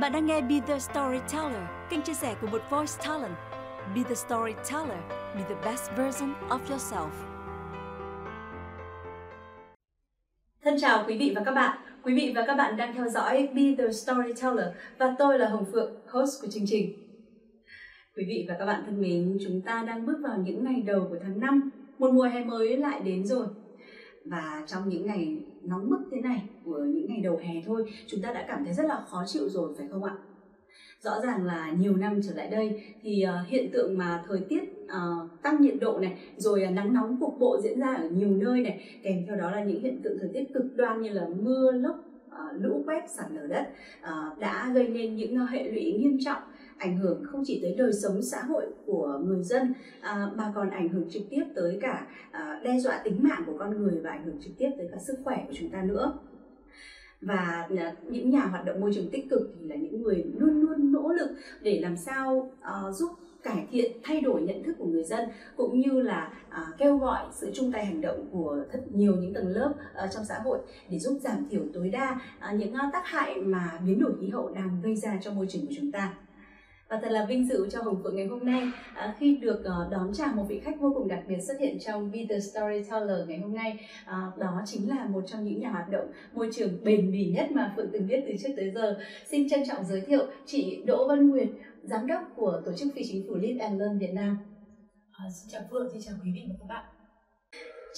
Bạn đang nghe Be The Storyteller, kênh chia sẻ của một voice talent. Be The Storyteller, be the best version of yourself. Thân chào quý vị và các bạn. Quý vị và các bạn đang theo dõi Be The Storyteller và tôi là Hồng Phượng, host của chương trình. Quý vị và các bạn thân mến, chúng ta đang bước vào những ngày đầu của tháng 5. Một mùa hè mới lại đến rồi. Và trong những ngày nóng bức thế này của những ngày đầu hè thôi, chúng ta đã cảm thấy rất là khó chịu rồi phải không ạ? Rõ ràng là nhiều năm trở lại đây thì uh, hiện tượng mà thời tiết uh, tăng nhiệt độ này rồi uh, nắng nóng cục bộ diễn ra ở nhiều nơi này kèm theo đó là những hiện tượng thời tiết cực đoan như là mưa lốc lũ quét sạt lở đất đã gây nên những hệ lụy nghiêm trọng ảnh hưởng không chỉ tới đời sống xã hội của người dân à, mà còn ảnh hưởng trực tiếp tới cả à, đe dọa tính mạng của con người và ảnh hưởng trực tiếp tới cả sức khỏe của chúng ta nữa. Và à, những nhà hoạt động môi trường tích cực thì là những người luôn luôn nỗ lực để làm sao uh, giúp cải thiện thay đổi nhận thức của người dân cũng như là à, kêu gọi sự chung tay hành động của rất nhiều những tầng lớp à, trong xã hội để giúp giảm thiểu tối đa à, những à, tác hại mà biến đổi khí hậu đang gây ra cho môi trường của chúng ta và thật là vinh dự cho Hồng Phượng ngày hôm nay à, khi được uh, đón chào một vị khách vô cùng đặc biệt xuất hiện trong Be The Storyteller ngày hôm nay. À, đó chính là một trong những nhà hoạt động môi trường bền bỉ nhất mà Phượng từng biết từ trước tới giờ. Xin trân trọng giới thiệu chị Đỗ Văn Nguyệt, giám đốc của tổ chức phi chính phủ Lead and Learn Việt Nam. À, xin chào Phượng, xin chào quý vị và các bạn.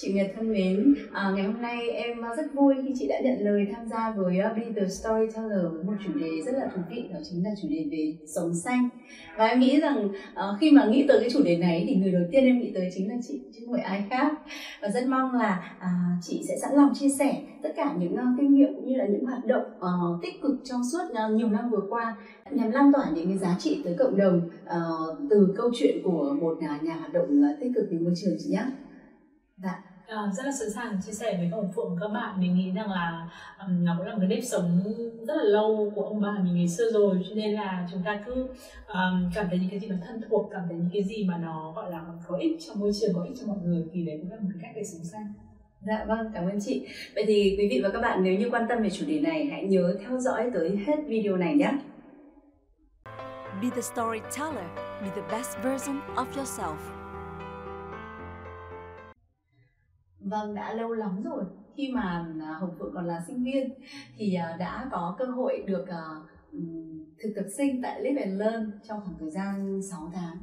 Chị Nguyệt thân mến, à, ngày hôm nay em à, rất vui khi chị đã nhận lời tham gia với à, Be The Storyteller với một chủ đề rất là thú vị đó chính là chủ đề về sống xanh và em nghĩ rằng à, khi mà nghĩ tới cái chủ đề này thì người đầu tiên em nghĩ tới chính là chị chứ không phải ai khác và rất mong là à, chị sẽ sẵn lòng chia sẻ tất cả những uh, kinh nghiệm cũng như là những hoạt động uh, tích cực trong suốt uh, nhiều năm vừa qua nhằm lan tỏa những cái giá trị tới cộng đồng uh, từ câu chuyện của một uh, nhà hoạt động uh, tích cực vì môi trường chị nhé. Dạ. À, rất là sẵn sàng chia sẻ với ông Phượng các bạn mình nghĩ rằng là um, nó cũng là một cái nếp sống rất là lâu của ông bà mình ngày xưa rồi cho nên là chúng ta cứ um, cảm thấy những cái gì mà thân thuộc cảm thấy những cái gì mà nó gọi là có ích cho môi trường có ích cho mọi người thì đấy cũng là một cái cách để sống xanh Dạ vâng, cảm ơn chị. Vậy thì quý vị và các bạn nếu như quan tâm về chủ đề này hãy nhớ theo dõi tới hết video này nhé. Be the storyteller, be the best version of yourself. Vâng, đã lâu lắm rồi khi mà à, Hồng Phượng còn là sinh viên thì à, đã có cơ hội được à, thực tập sinh tại Live and Learn trong khoảng thời gian 6 tháng.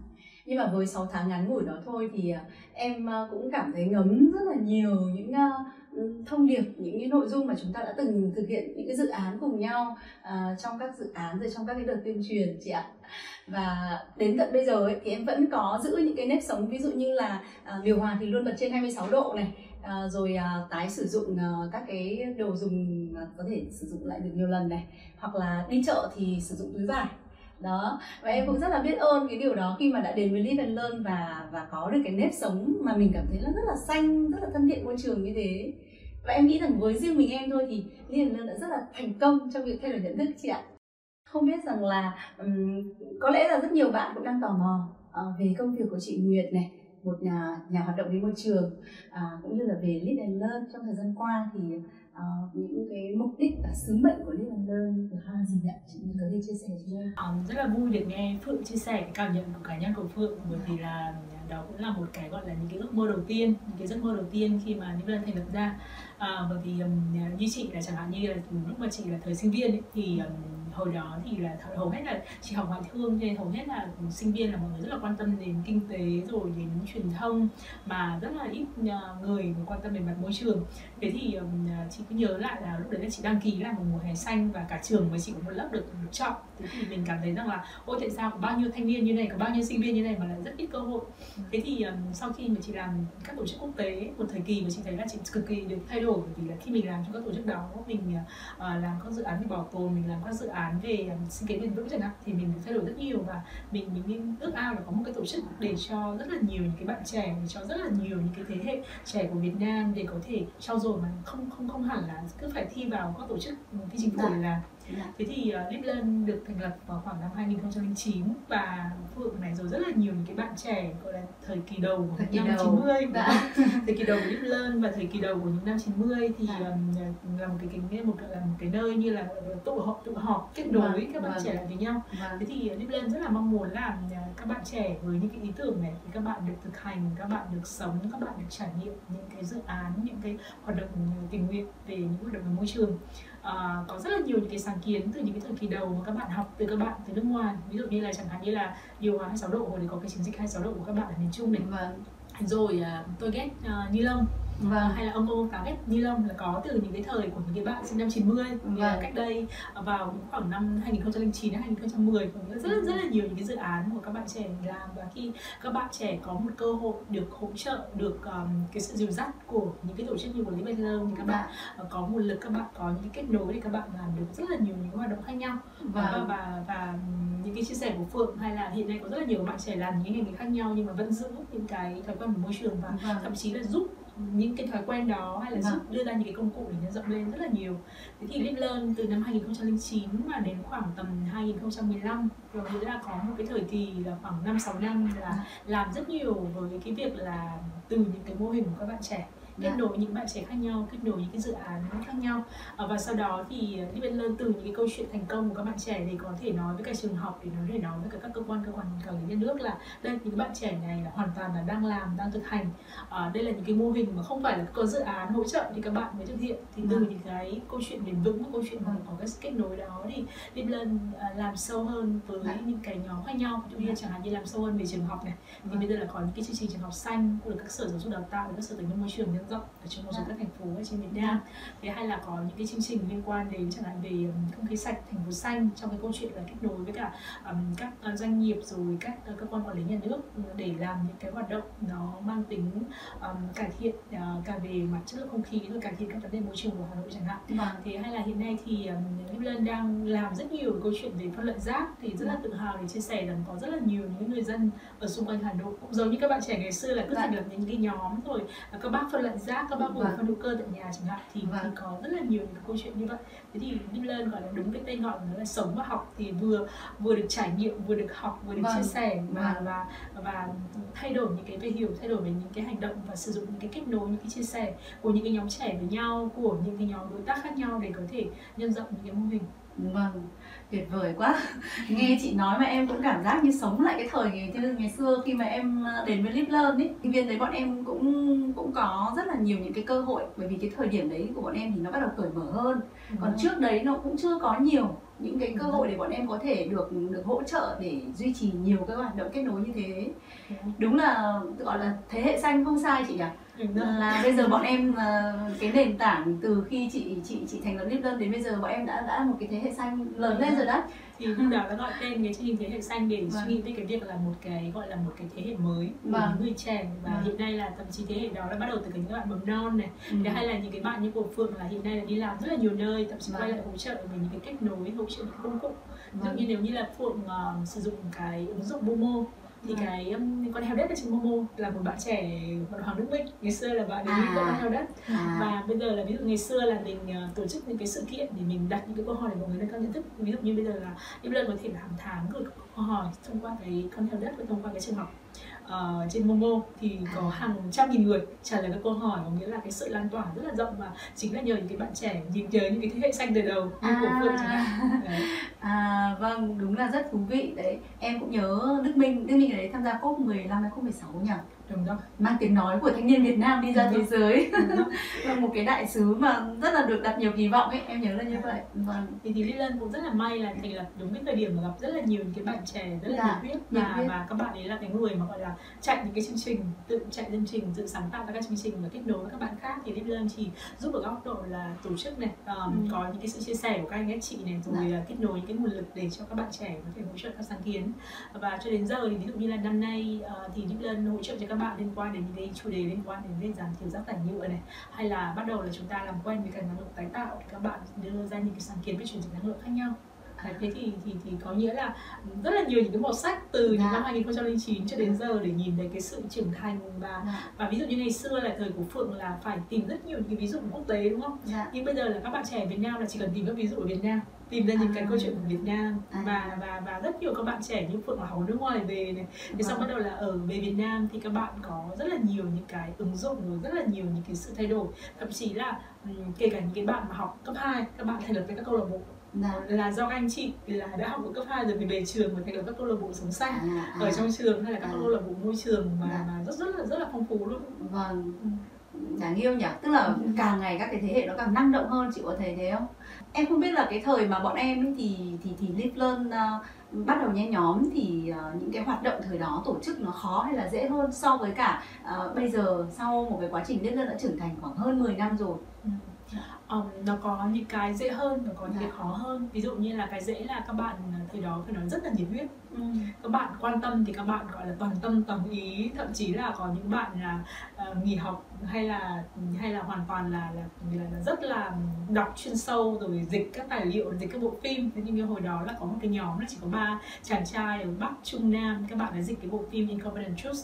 Nhưng mà với 6 tháng ngắn ngủi đó thôi thì em cũng cảm thấy ngấm rất là nhiều những thông điệp, những cái nội dung mà chúng ta đã từng thực hiện những cái dự án cùng nhau à, trong các dự án rồi trong các cái đợt tuyên truyền chị ạ. Và đến tận bây giờ ấy, thì em vẫn có giữ những cái nếp sống ví dụ như là uh, điều hòa thì luôn bật trên 26 độ này à, rồi à, tái sử dụng à, các cái đồ dùng à, có thể sử dụng lại được nhiều lần này hoặc là đi chợ thì sử dụng túi vải. Đó và em cũng rất là biết ơn cái điều đó khi mà đã đến với Live and Learn và và có được cái nếp sống mà mình cảm thấy là rất là xanh rất là thân thiện môi trường như thế và em nghĩ rằng với riêng mình em thôi thì Liên and đã rất là thành công trong việc thay đổi nhận thức chị ạ. Không biết rằng là um, có lẽ là rất nhiều bạn cũng đang tò mò uh, về công việc của chị Nguyệt này một nhà nhà hoạt động về môi trường uh, cũng như là về Lead and Learn trong thời gian qua thì uh, những cái mục đích và sứ mệnh của Live and Learn là gì ạ? Chị có thể chia sẻ cho em? Ờ, rất là vui được nghe Phượng chia sẻ cảm nhận của cá nhân của Phượng bởi vì là đó cũng là một cái gọi là những cái ước mơ đầu tiên những cái giấc mơ đầu tiên khi mà những lần thành lập ra à, bởi vì um, như chị là chẳng hạn như là lúc mà chị là thời sinh viên ấy, thì um, hồi đó thì là hầu hết là chị học ngoại thương nên hầu hết là sinh viên là mọi người rất là quan tâm đến kinh tế rồi đến truyền thông mà rất là ít à, người quan tâm đến mặt môi trường. Thế thì um, chị cứ nhớ lại là lúc đấy là chị đăng ký là một mùa hè xanh và cả trường với chị có một lớp được được chọn. Thế thì mình cảm thấy rằng là ôi tại sao có bao nhiêu thanh niên như này có bao nhiêu sinh viên như này mà lại rất ít cơ hội? Thế thì um, sau khi mà chị làm các tổ chức quốc tế một thời kỳ mà chị thấy là chị cực kỳ được thay đổi bởi vì là khi mình làm trong các tổ chức đó mình uh, làm các dự án về bảo tồn mình làm các dự án về um, sinh kế bền vững chẳng hạn thì mình được thay đổi rất nhiều và mình mình ước ao là có một cái tổ chức để cho rất là nhiều những cái bạn trẻ để cho rất là nhiều những cái thế hệ trẻ của Việt Nam để có thể trau dồi mà không không không hẳn là cứ phải thi vào các tổ chức phi chính phủ là Dạ. Thế thì uh, Deep Learn được thành lập vào khoảng năm 2009 và Phượng này rồi rất là nhiều những cái bạn trẻ gọi là thời kỳ đầu của thời kỳ năm đầu. 90 dạ. thời kỳ đầu của Deep Learn và thời kỳ đầu của những năm 90 thì dạ. um, là một cái cái một là một cái nơi như là tụ họp tụ họp kết nối vâng, các bạn vâng. trẻ lại với nhau. Vâng. Thế thì Deep Learn rất là mong muốn là các bạn trẻ với những cái ý tưởng này thì các bạn được thực hành, các bạn được sống, các bạn được trải nghiệm những cái dự án, những cái hoạt động tình nguyện về những hoạt động về môi trường à, có rất là nhiều những cái sáng kiến từ những cái thời kỳ đầu mà các bạn học từ các bạn từ nước ngoài. Ví dụ như là chẳng hạn như là điều hòa 26 độ hồi thì có cái chiến dịch 26 độ của các bạn ở miền Trung này. Vâng. rồi uh, tôi ghét uh, ni lông vâng. hay là ông cô cá ghép ni lông là có từ những cái thời của những cái bạn sinh năm 90 vâng. cách đây vào khoảng năm 2009 đến 2010 rất là rất là nhiều những cái dự án của các bạn trẻ làm và khi các bạn trẻ có một cơ hội được hỗ trợ được um, cái sự dìu dắt của những cái tổ chức như của Lý Bạch Lơ thì các bạn uh, có nguồn lực các bạn có những cái kết nối thì các bạn làm được rất là nhiều những cái hoạt động khác nhau vâng. và, và và những cái chia sẻ của Phượng hay là hiện nay có rất là nhiều bạn trẻ làm những ngành nghề khác nhau nhưng mà vẫn giữ những cái thói quen của môi trường và vâng. thậm chí là giúp những cái thói quen đó hay là vâng. giúp đưa ra những cái công cụ để nhân rộng lên rất là nhiều thế thì Live Learn từ năm 2009 mà đến khoảng tầm 2015 rồi nghĩa là có một cái thời kỳ là khoảng 5 6 năm là vâng. làm rất nhiều với cái việc là từ những cái mô hình của các bạn trẻ kết dạ. nối những bạn trẻ khác nhau kết nối những cái dự án khác nhau. À, và sau đó thì Deep Learn từ những cái câu chuyện thành công của các bạn trẻ thì có thể nói với cả trường học để nói để nói với cả các cơ quan cơ quan quản lý nhà nước là đây những bạn trẻ này là hoàn toàn là đang làm đang thực hành. À, đây là những cái mô hình mà không phải là có dự án hỗ trợ thì các bạn mới thực hiện. Thì từ dạ. những cái câu chuyện bền vững câu chuyện mà có cái kết nối đó thì Deep Learn à, làm sâu hơn với dạ. những cái nhóm khác nhau. Ví dụ như chẳng hạn như làm sâu hơn về trường học này thì bây giờ là có những cái chương trình trường học xanh của các sở giáo dục đào tạo các sở tài nguyên môi trường rộng ở trong một số các thành phố ở trên Việt Nam thế hay là có những cái chương trình liên quan đến chẳng hạn về không khí sạch thành phố xanh trong cái câu chuyện là kết nối với cả um, các uh, doanh nghiệp rồi các uh, cơ quan quản lý nhà nước để làm những cái hoạt động nó mang tính um, cải thiện uh, cả về mặt chất lượng không khí rồi cải thiện các vấn đề môi trường của Hà Nội chẳng hạn vâng. thế hay là hiện nay thì um, Lân đang làm rất nhiều câu chuyện về phân loại rác thì rất là vâng. tự hào để chia sẻ rằng có rất là nhiều những người dân ở xung quanh Hà Nội cũng giống như các bạn trẻ ngày xưa là cứ thành lập những cái nhóm rồi các bác phân loại rác các bác vâng. phân hữu cơ tại nhà chẳng hạn thì, vâng. thì có rất là nhiều những câu chuyện như vậy thế thì Deep Learn gọi là đúng cái tên gọi nó là sống và học thì vừa vừa được trải nghiệm vừa được học vừa được vâng. chia sẻ và vâng. và và thay đổi những cái về hiểu thay đổi về những cái hành động và sử dụng những cái kết nối những cái chia sẻ của những cái nhóm trẻ với nhau của những cái nhóm đối tác khác nhau để có thể nhân rộng những cái mô hình vâng tuyệt vời quá. Nghe chị nói mà em cũng cảm giác như sống lại cái thời ngày, ngày xưa khi mà em ờ, đến với Live Learn ấy. Sinh viên đấy bọn em cũng cũng có rất là nhiều những cái cơ hội bởi vì cái thời điểm đấy của bọn em thì nó bắt đầu cởi mở hơn. Còn trước đấy nó cũng chưa có nhiều những cái cơ hội để bọn em có thể được được hỗ trợ để duy trì nhiều cái hoạt động kết nối như thế. Đúng là gọi là thế hệ xanh không sai chị nhỉ là bây giờ bọn em ờ, cái nền tảng từ khi chị chị chị thành lập Lipton đến bây giờ bọn em đã đã một cái thế hệ xanh lớn lên rồi đó thì lúc đó đã gọi tên cái chương trình thế hệ xanh để vâng. suy nghĩ về cái việc là một cái gọi là một cái thế hệ mới vâng. người trẻ và vâng. hiện nay là thậm chí thế hệ đó đã bắt đầu từ những bạn mầm non này ừ. hay là những cái bạn như của phượng là hiện nay là đi làm rất là nhiều nơi thậm chí vâng. quay lại hỗ trợ về những cái kết nối hỗ trợ những công cụ ví dụ vâng. như nếu như là phượng uh, sử dụng cái ứng dụng Momo thì ừ. cái um, con heo đất ở trên Momo là một bạn trẻ bạn Hoàng Đức Minh ngày xưa là bạn ấy à. con heo đất à. và bây giờ là ví dụ ngày xưa là mình uh, tổ chức những cái sự kiện để mình đặt những cái câu hỏi để mọi người nâng cao nhận thức ví dụ như bây giờ là lần có thể là hàng tháng gửi câu hỏi thông qua cái con heo đất và thông qua cái trường học uh, trên Momo thì có hàng trăm nghìn người trả lời các câu hỏi có nghĩa là cái sự lan tỏa rất là rộng và chính là nhờ những cái bạn trẻ nhìn nhớ những cái thế hệ xanh từ đầu như à, của Phương chẳng hạn. À vâng đúng là rất thú vị. Đấy em cũng nhớ Đức Minh Đức Minh ở đấy tham gia COP 15 hay COP 16 nhỉ đúng rồi. Mang tiếng nói của thanh niên Việt Nam đi ra thế giới. Là một cái đại sứ mà rất là được đặt nhiều kỳ vọng ấy em nhớ là như vậy. Vâng. Thì thì Lilian cũng rất là may là thành lập đúng cái thời điểm mà gặp rất là nhiều những cái bạn trẻ rất là dạ, nhiệt huyết. và và các bạn ấy là cái người mà gọi là chạy những cái chương trình tự chạy chương trình tự sáng tạo ra các chương trình và kết nối với các bạn khác. Thì Lilian chỉ giúp ở góc độ là tổ chức này um, ừ. có những cái sự chia sẻ của các anh các chị này rồi dạ. kết nối những cái nguồn lực để cho các bạn trẻ có thể hỗ trợ các sáng kiến. Và cho đến giờ thì ví dụ như là năm nay uh, thì Lilian hỗ trợ cho các các bạn liên quan đến những cái chủ đề liên quan đến về giảm thiểu rác thải nhựa này hay là bắt đầu là chúng ta làm quen với cái năng lượng tái tạo thì các bạn đưa ra những cái sáng kiến về chuyển dịch năng lượng khác nhau Đấy, thế thì thì thì có nghĩa là rất là nhiều những cái màu sắc từ những dạ. năm 2009 cho đến giờ để nhìn thấy cái sự trưởng thành và dạ. và ví dụ như ngày xưa là thời của Phượng là phải tìm rất nhiều những cái ví dụ quốc tế đúng không? Dạ. Nhưng bây giờ là các bạn trẻ Việt Nam là chỉ cần tìm các ví dụ ở Việt Nam tìm ra những À. cái câu chuyện của Việt Nam À. và và và rất nhiều các bạn trẻ như Phượng là học ở nước ngoài về này thì xong Vâng. bắt đầu là ở về Việt Nam thì các bạn có rất là nhiều những cái ứng dụng rồi rất là nhiều những cái sự thay đổi thậm chí là kể cả những cái bạn mà học cấp 2 các bạn thành lập các câu lạc bộ dạ là do các anh chị là đã học ở cấp 2 rồi thì về trường và thành lập các câu lạc bộ sống xanh à, à. ở trong trường hay là các À. câu lạc bộ môi trường mà, Dạ. mà rất rất là rất là phong phú luôn vâng Ừ. đáng yêu nhỉ tức là Ừ. càng ngày các cái thế hệ nó càng năng động hơn chị có thấy thế không em không biết là cái thời mà bọn em ấy thì thì thì Live Learn uh, bắt đầu nhen nhóm thì uh, những cái hoạt động thời đó tổ chức nó khó hay là dễ hơn so với cả uh, bây giờ sau một cái quá trình Live Learn đã trưởng thành khoảng hơn 10 năm rồi. Ừ um, nó có những cái dễ hơn nó có những cái Dạ. khó hơn. Ví dụ như là cái dễ là các bạn à, thời đó phải nói rất là nhiệt huyết. Ừ. các bạn quan tâm thì các bạn gọi là toàn tâm toàn ý. Thậm chí là có những bạn là ờ, nghỉ học hay là hay là hoàn toàn là là, là, là rất là đọc chuyên sâu rồi dịch các tài liệu dịch các bộ phim. Thế nhưng như hồi đó là có một cái nhóm là chỉ có ba chàng trai ở bắc trung nam. Các bạn đã dịch cái bộ phim Incompetent Truth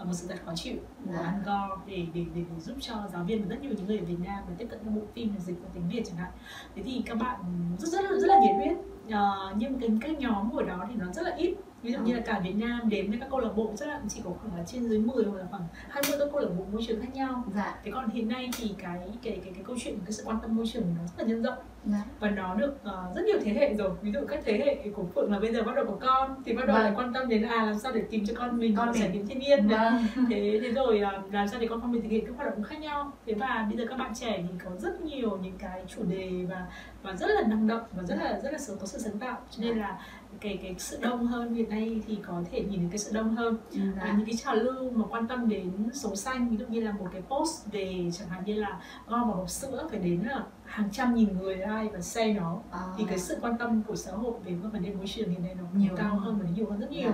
ở một sự thật khó chịu của Dạ. An Gore để, để, để, để giúp cho giáo viên và rất nhiều những người ở Việt Nam để tiếp cận các bộ phim dịch vào tiếng Việt chẳng hạn. Thế thì các bạn rất rất là, rất là nhiệt huyết. Ờ, nhưng cái các nhóm hồi đó thì nó rất là ít ví dụ như là cả Việt Nam đến với các câu lạc bộ chắc là chỉ có khoảng trên dưới 10 hoặc là khoảng 20 các câu lạc bộ môi trường khác nhau. Dạ. Thế còn hiện nay thì cái cái cái cái câu chuyện cái sự quan tâm môi trường nó rất là nhân rộng. Dạ. Và nó được ờ, rất nhiều thế hệ rồi. Ví dụ các thế hệ của phượng là bây giờ bắt đầu có con thì bắt đầu Vâng. lại quan tâm đến à làm sao để tìm cho con mình Con trải nghiệm thiên nhiên vâng. Thế thế rồi ờ, làm sao để con con mình thực hiện các hoạt động khác nhau. Thế và bây giờ các bạn trẻ thì có rất nhiều những cái chủ đề và và rất là năng động và rất là rất là sự có sự sáng tạo. Cho nên là cái cái sự đông hơn hiện nay thì có thể nhìn thấy cái sự đông hơn dạ. à, những cái trào lưu mà quan tâm đến sống xanh ví dụ như là một cái post về chẳng hạn như là gom vào hộp sữa phải đến là hàng trăm nghìn người like và share nó À, thì cái sự quan tâm của xã hội về các vấn đề môi trường hiện nay nó Nhiều cao hơn. và nó nhiều hơn rất nhiều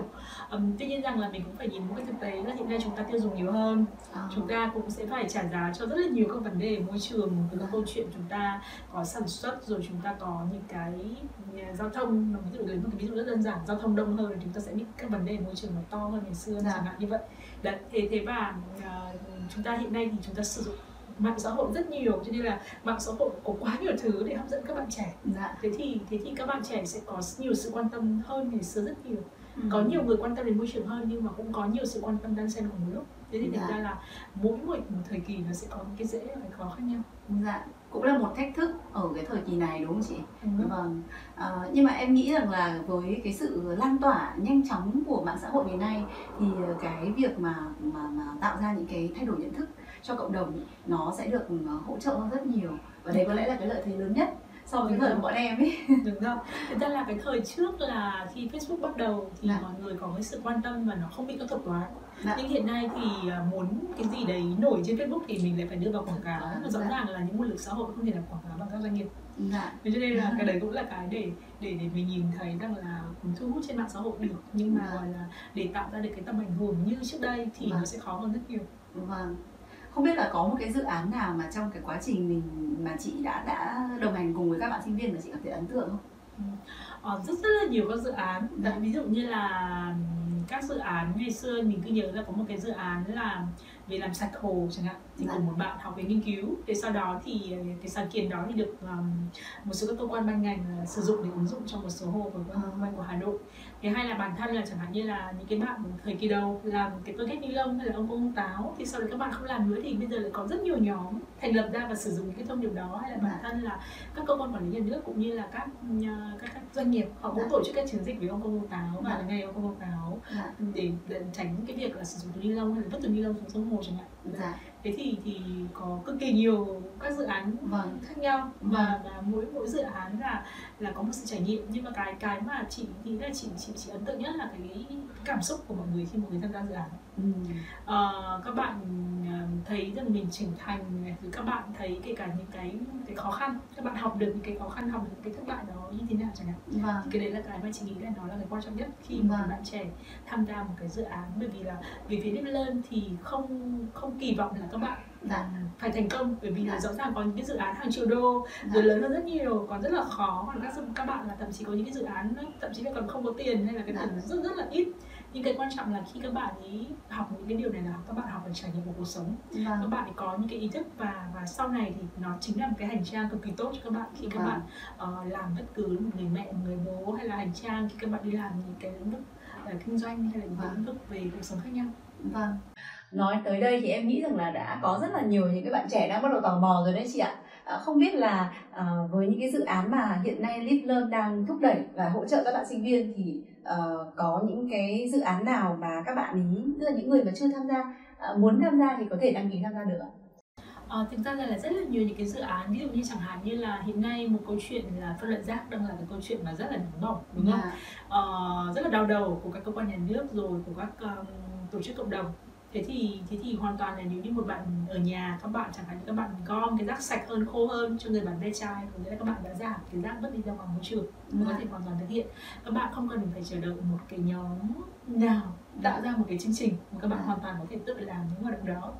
Ừm, tuy nhiên rằng là mình cũng phải nhìn một cái thực tế là hiện nay chúng ta tiêu dùng nhiều hơn à, chúng ta cũng sẽ phải trả giá cho rất là nhiều các vấn đề môi trường từ các Vâng. câu chuyện chúng ta có sản xuất rồi chúng ta có những cái à, giao thông ví dụ lấy một cái ví dụ rất đơn giản giao thông đông hơn thì chúng ta sẽ biết các vấn đề môi trường nó to hơn ngày xưa Dạ. chẳng hạn như vậy đấy thế thế và à, chúng ta hiện nay thì chúng ta sử dụng mạng xã hội rất nhiều cho nên là mạng xã hội có quá nhiều thứ để hấp dẫn các bạn trẻ. Dạ. Thế thì thế thì các bạn trẻ sẽ có nhiều sự quan tâm hơn ngày xưa rất nhiều. Ừ. có nhiều người quan tâm đến môi trường hơn nhưng mà cũng có nhiều sự quan tâm đan xen cùng một lúc. Thế thì thành Dạ. ra là mỗi một, một thời kỳ nó sẽ có những cái dễ và cái khó khác nhau. Dạ cũng là một thách thức ở cái thời kỳ này đúng không chị? Ừ. Vâng, à, nhưng mà em nghĩ rằng là với cái sự lan tỏa nhanh chóng của mạng xã hội ngày nay thì cái việc mà mà mà tạo ra những cái thay đổi nhận thức cho cộng đồng ý, nó sẽ được ờ, hỗ trợ hơn rất nhiều và đấy có lẽ là cái lợi thế lớn nhất so với thời của bọn em ấy. đúng rồi thực ra là cái thời trước là khi Facebook bắt đầu thì Dạ. mọi người có cái sự quan tâm và nó không bị các thuật toán Dạ. nhưng hiện nay thì à, muốn cái gì đấy nổi trên Facebook thì mình lại phải đưa vào quảng cáo À, và rõ dạ. ràng là những nguồn lực xã hội không thể làm quảng cáo bằng các doanh nghiệp Dạ, Thế cho nên là cái đấy cũng là cái để để để mình nhìn thấy rằng là thu hút trên mạng xã hội được nhưng mà gọi là để tạo ra được cái tầm ảnh hưởng như trước đây thì Vâng. nó sẽ khó hơn rất nhiều vâng. Không biết là có một cái dự án nào mà trong cái quá trình mình, mà chị đã đã đồng hành cùng với các bạn sinh viên mà chị cảm thấy ấn tượng không? Ừ. Ờ, rất rất là nhiều các dự án Dạ. Tại ví dụ như là các dự án ngày xưa mình cứ nhớ là có một cái dự án là về làm sạch hồ chẳng hạn thì Dạ. của một bạn học về nghiên cứu thế sau đó thì ờ, cái sáng kiến đó thì được ừm, một số các cơ quan ban ngành là sử dụng để ứng dụng trong một số hồ Ờ. quanh quanh của Hà Nội thứ hai là bản thân là chẳng hạn như là những cái bạn thời kỳ đầu làm cái tôi ghét ni lông hay là ông ông táo thì sau đấy các bạn không làm nữa thì bây giờ lại có rất nhiều nhóm thành lập ra và sử dụng những cái thông điệp đó hay là bản Dạ. thân là các cơ quan quản lý nhà nước cũng như là các các, các doanh nghiệp họ cũng Dạ. tổ chức các chiến dịch với ông công ông táo và Dạ. ngày ông công ông táo Dạ, để, để tránh cái việc là sử dụng túi ni lông hay là vứt túi ni lông xuống sông hồ chẳng hạn dạ, thế thì thì có cực kỳ nhiều các dự án vâng, khác nhau và và mỗi mỗi dự án là là có một sự trải nghiệm. Nhưng mà cái cái mà chị nghĩ là chị chị chị ấn tượng nhất là cái, cảm xúc của mọi người khi mọi người tham gia dự án. Ừ. Ờ, các bạn ờ, thấy rằng mình trưởng thành rồi các bạn thấy kể cả những cái cái khó khăn các bạn học được những cái khó khăn học được những cái thất bại đó như thế nào chẳng hạn. Vâng, thì cái đấy là cái mà chị nghĩ là nó là cái quan trọng nhất khi Vâng. mà bạn trẻ tham gia một cái dự án. Bởi vì là về phía Deep Learn thì không không kỳ vọng là các bạn dạ, phải thành công bởi vì là Dạ. rõ ràng có những cái dự án hàng triệu đô dạ, rồi lớn hơn rất nhiều còn rất là khó còn các các bạn là thậm chí có những cái dự án thậm chí là còn không có tiền hay là cái Dạ. tiền rất rất là ít nhưng cái quan trọng là khi các bạn ấy học những cái điều này là các bạn học về trải nghiệm của cuộc sống vâng. các bạn ấy có những cái ý thức và và sau này thì nó chính là một cái hành trang cực kỳ tốt cho các bạn khi các vâng. bạn uh, làm bất cứ một người mẹ một người bố hay là hành trang khi các bạn đi làm những cái lĩnh vực uh, kinh doanh hay là những vâng. lĩnh vực về cuộc sống khác nhau vâng nói tới đây thì em nghĩ rằng là đã có rất là nhiều những cái bạn trẻ đang bắt đầu tò mò rồi đấy chị ạ à, không biết là à, với những cái dự án mà hiện nay Learn đang thúc đẩy và hỗ trợ các bạn sinh viên thì uh, có những cái dự án nào mà các bạn ý tức là những người mà chưa tham gia uh, muốn tham gia thì có thể đăng ký tham gia được ạ? À, thực ra là rất là nhiều những cái dự án ví dụ như chẳng hạn như là hiện nay một câu chuyện là phân loại rác đang là cái câu chuyện mà rất là nóng bỏng đúng không? Dạ. À, rất là đau đầu của các cơ quan nhà nước rồi của các um, tổ chức cộng đồng thế thì thế thì hoàn toàn là nếu như một bạn ở nhà các bạn chẳng hạn như các bạn gom cái rác sạch hơn khô hơn cho người bán ve chai có nghĩa là các bạn đã giảm cái rác vứt đi ra ngoài môi trường ừ. có thể hoàn toàn thực hiện các bạn không cần phải chờ đợi một cái nhóm nào tạo ra một cái chương trình mà các bạn hoàn toàn có thể tự làm những hoạt động đó.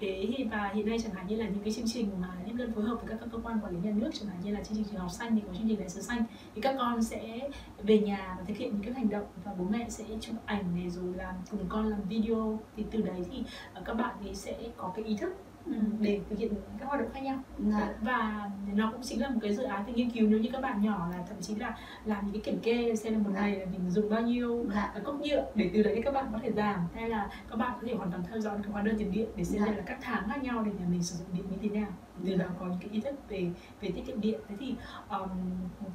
Thế thì và hiện nay chẳng hạn như là những cái chương trình mà những đơn phối hợp với các cơ quan quản lý nhà nước chẳng hạn như là chương trình trường học xanh thì có chương trình đại sứ xanh thì các con sẽ về nhà và thực hiện những cái hành động và bố mẹ sẽ chụp ảnh này rồi làm cùng con làm video. Thì từ đấy thì ờ, các bạn ấy sẽ có cái ý thức Ừ, để thực hiện các hoạt động khác nhau dạ. và nó cũng chính là một cái dự án về nghiên cứu nếu như các bạn nhỏ là thậm chí là làm những cái kiểm kê xem là một dạ. ngày là mình dùng bao nhiêu dạ. cốc nhựa để từ đấy các bạn có thể giảm hay là các bạn có thể hoàn toàn theo dõi cái hóa đơn tiền điện để xem dạ. là các tháng khác nhau để nhà mình sử dụng điện như thế nào từ là có cái ý thức về về tiết kiệm điện. Thế thì um,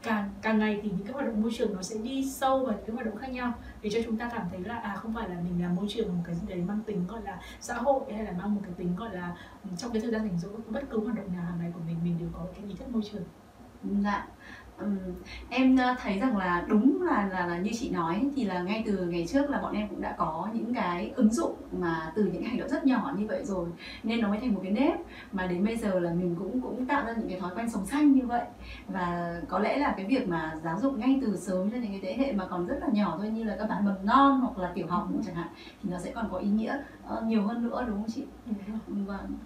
càng càng ngày thì những cái hoạt động môi trường nó sẽ đi sâu vào những cái hoạt động khác nhau. Để cho chúng ta cảm thấy là à không phải là mình làm môi trường một cái gì đấy mang tính gọi là xã hội hay là mang một cái tính gọi là trong cái thời gian rảnh rỗi bất cứ hoạt động nào hàng ngày của mình mình đều có cái ý thức môi trường. Dạ. Em ờ, thấy rằng là đúng là, là là như chị nói thì là ngay từ ngày trước là bọn em cũng đã có những cái ứng dụng mà từ những hành động rất nhỏ như vậy rồi nên nó mới thành một cái nếp. Mà đến bây giờ là mình cũng cũng tạo ra những cái thói quen sống xanh như vậy. Và có lẽ là cái việc mà giáo dục ngay từ sớm cho những cái thế hệ mà còn rất là nhỏ thôi như là các bạn mầm non hoặc là tiểu học chẳng hạn thì nó sẽ còn có ý nghĩa uh, nhiều hơn nữa đúng không chị? Vâng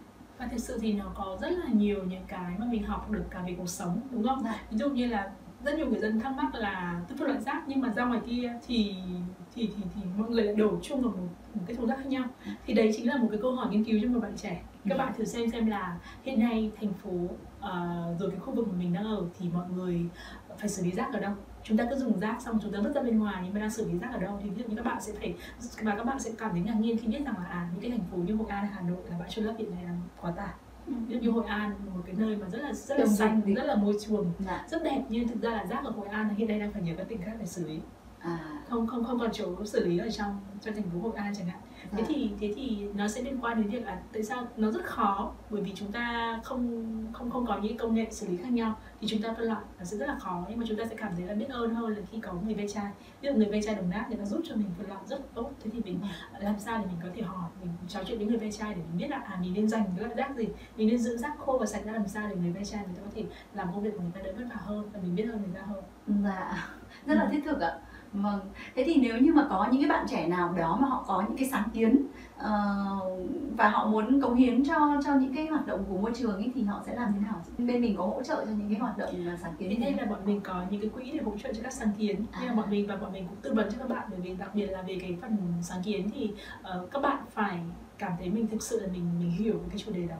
và thực sự thì nó có rất là nhiều những cái mà mình học được cả về cuộc sống đúng không? Dạ. ví dụ như là rất nhiều người dân thắc mắc là phân loại rác nhưng mà ra ngoài kia thì thì thì thì mọi người lại đổ chung vào một, một cái thùng rác khác nhau. Thì đấy chính là một cái câu hỏi nghiên cứu cho một bạn trẻ. Các bạn thử xem xem là hiện nay thành phố uh, rồi cái khu vực mà mình đang ở thì mọi người phải xử lý rác ở đâu chúng ta cứ dùng rác xong chúng ta vứt ra bên ngoài nhưng mà đang xử lý rác ở đâu thì ví dụ như các bạn sẽ phải và các bạn sẽ cảm thấy ngạc nhiên khi biết rằng là à những cái thành phố như hội an hà nội là bãi trôn lấp hiện nay là quá tải ừ. ví dụ như hội an một cái nơi mà rất là rất là xanh rất là môi trường dạ. rất đẹp nhưng thực ra là rác ở hội an hiện nay đang phải nhờ các tỉnh khác để xử lý à. không không không còn chỗ xử lý ở trong trong thành phố hội an chẳng hạn. Thế thì thế thì nó sẽ liên quan đến việc là tại sao nó rất khó? Bởi vì chúng ta không không không có những công nghệ xử lý khác nhau. Thì chúng ta phân loại nó sẽ rất là khó nhưng mà chúng ta sẽ cảm thấy là biết ơn hơn là khi có người ve chai. Ví dụ người ve chai đồng nát người ta giúp cho mình phân loại rất tốt. Thế thì mình ừ. làm sao để mình có thể hỏi mình trò chuyện với người ve chai để mình biết là à mình nên dành cái loại rác gì? Mình nên giữ rác khô và sạch ra làm sao để người ve chai người ta có thể làm công việc của người ta đỡ vất vả hơn và mình biết ơn người ta hơn. Dạ. Rất là thiết thực ạ Vâng, thế thì nếu như mà có những cái bạn trẻ nào đó mà họ có những cái sáng kiến uh, và họ muốn cống hiến cho cho những cái hoạt động của môi trường ấy thì họ sẽ làm thế nào? Bên mình có hỗ trợ cho những cái hoạt động mà sáng kiến. Thế nên là bọn mình có những cái quỹ để hỗ trợ cho các sáng kiến. À. Nhưng mà bọn mình và bọn mình cũng tư vấn cho các bạn bởi vì đặc biệt là về cái phần sáng kiến thì uh, các bạn phải cảm thấy mình thực sự là mình mình hiểu cái chủ đề đó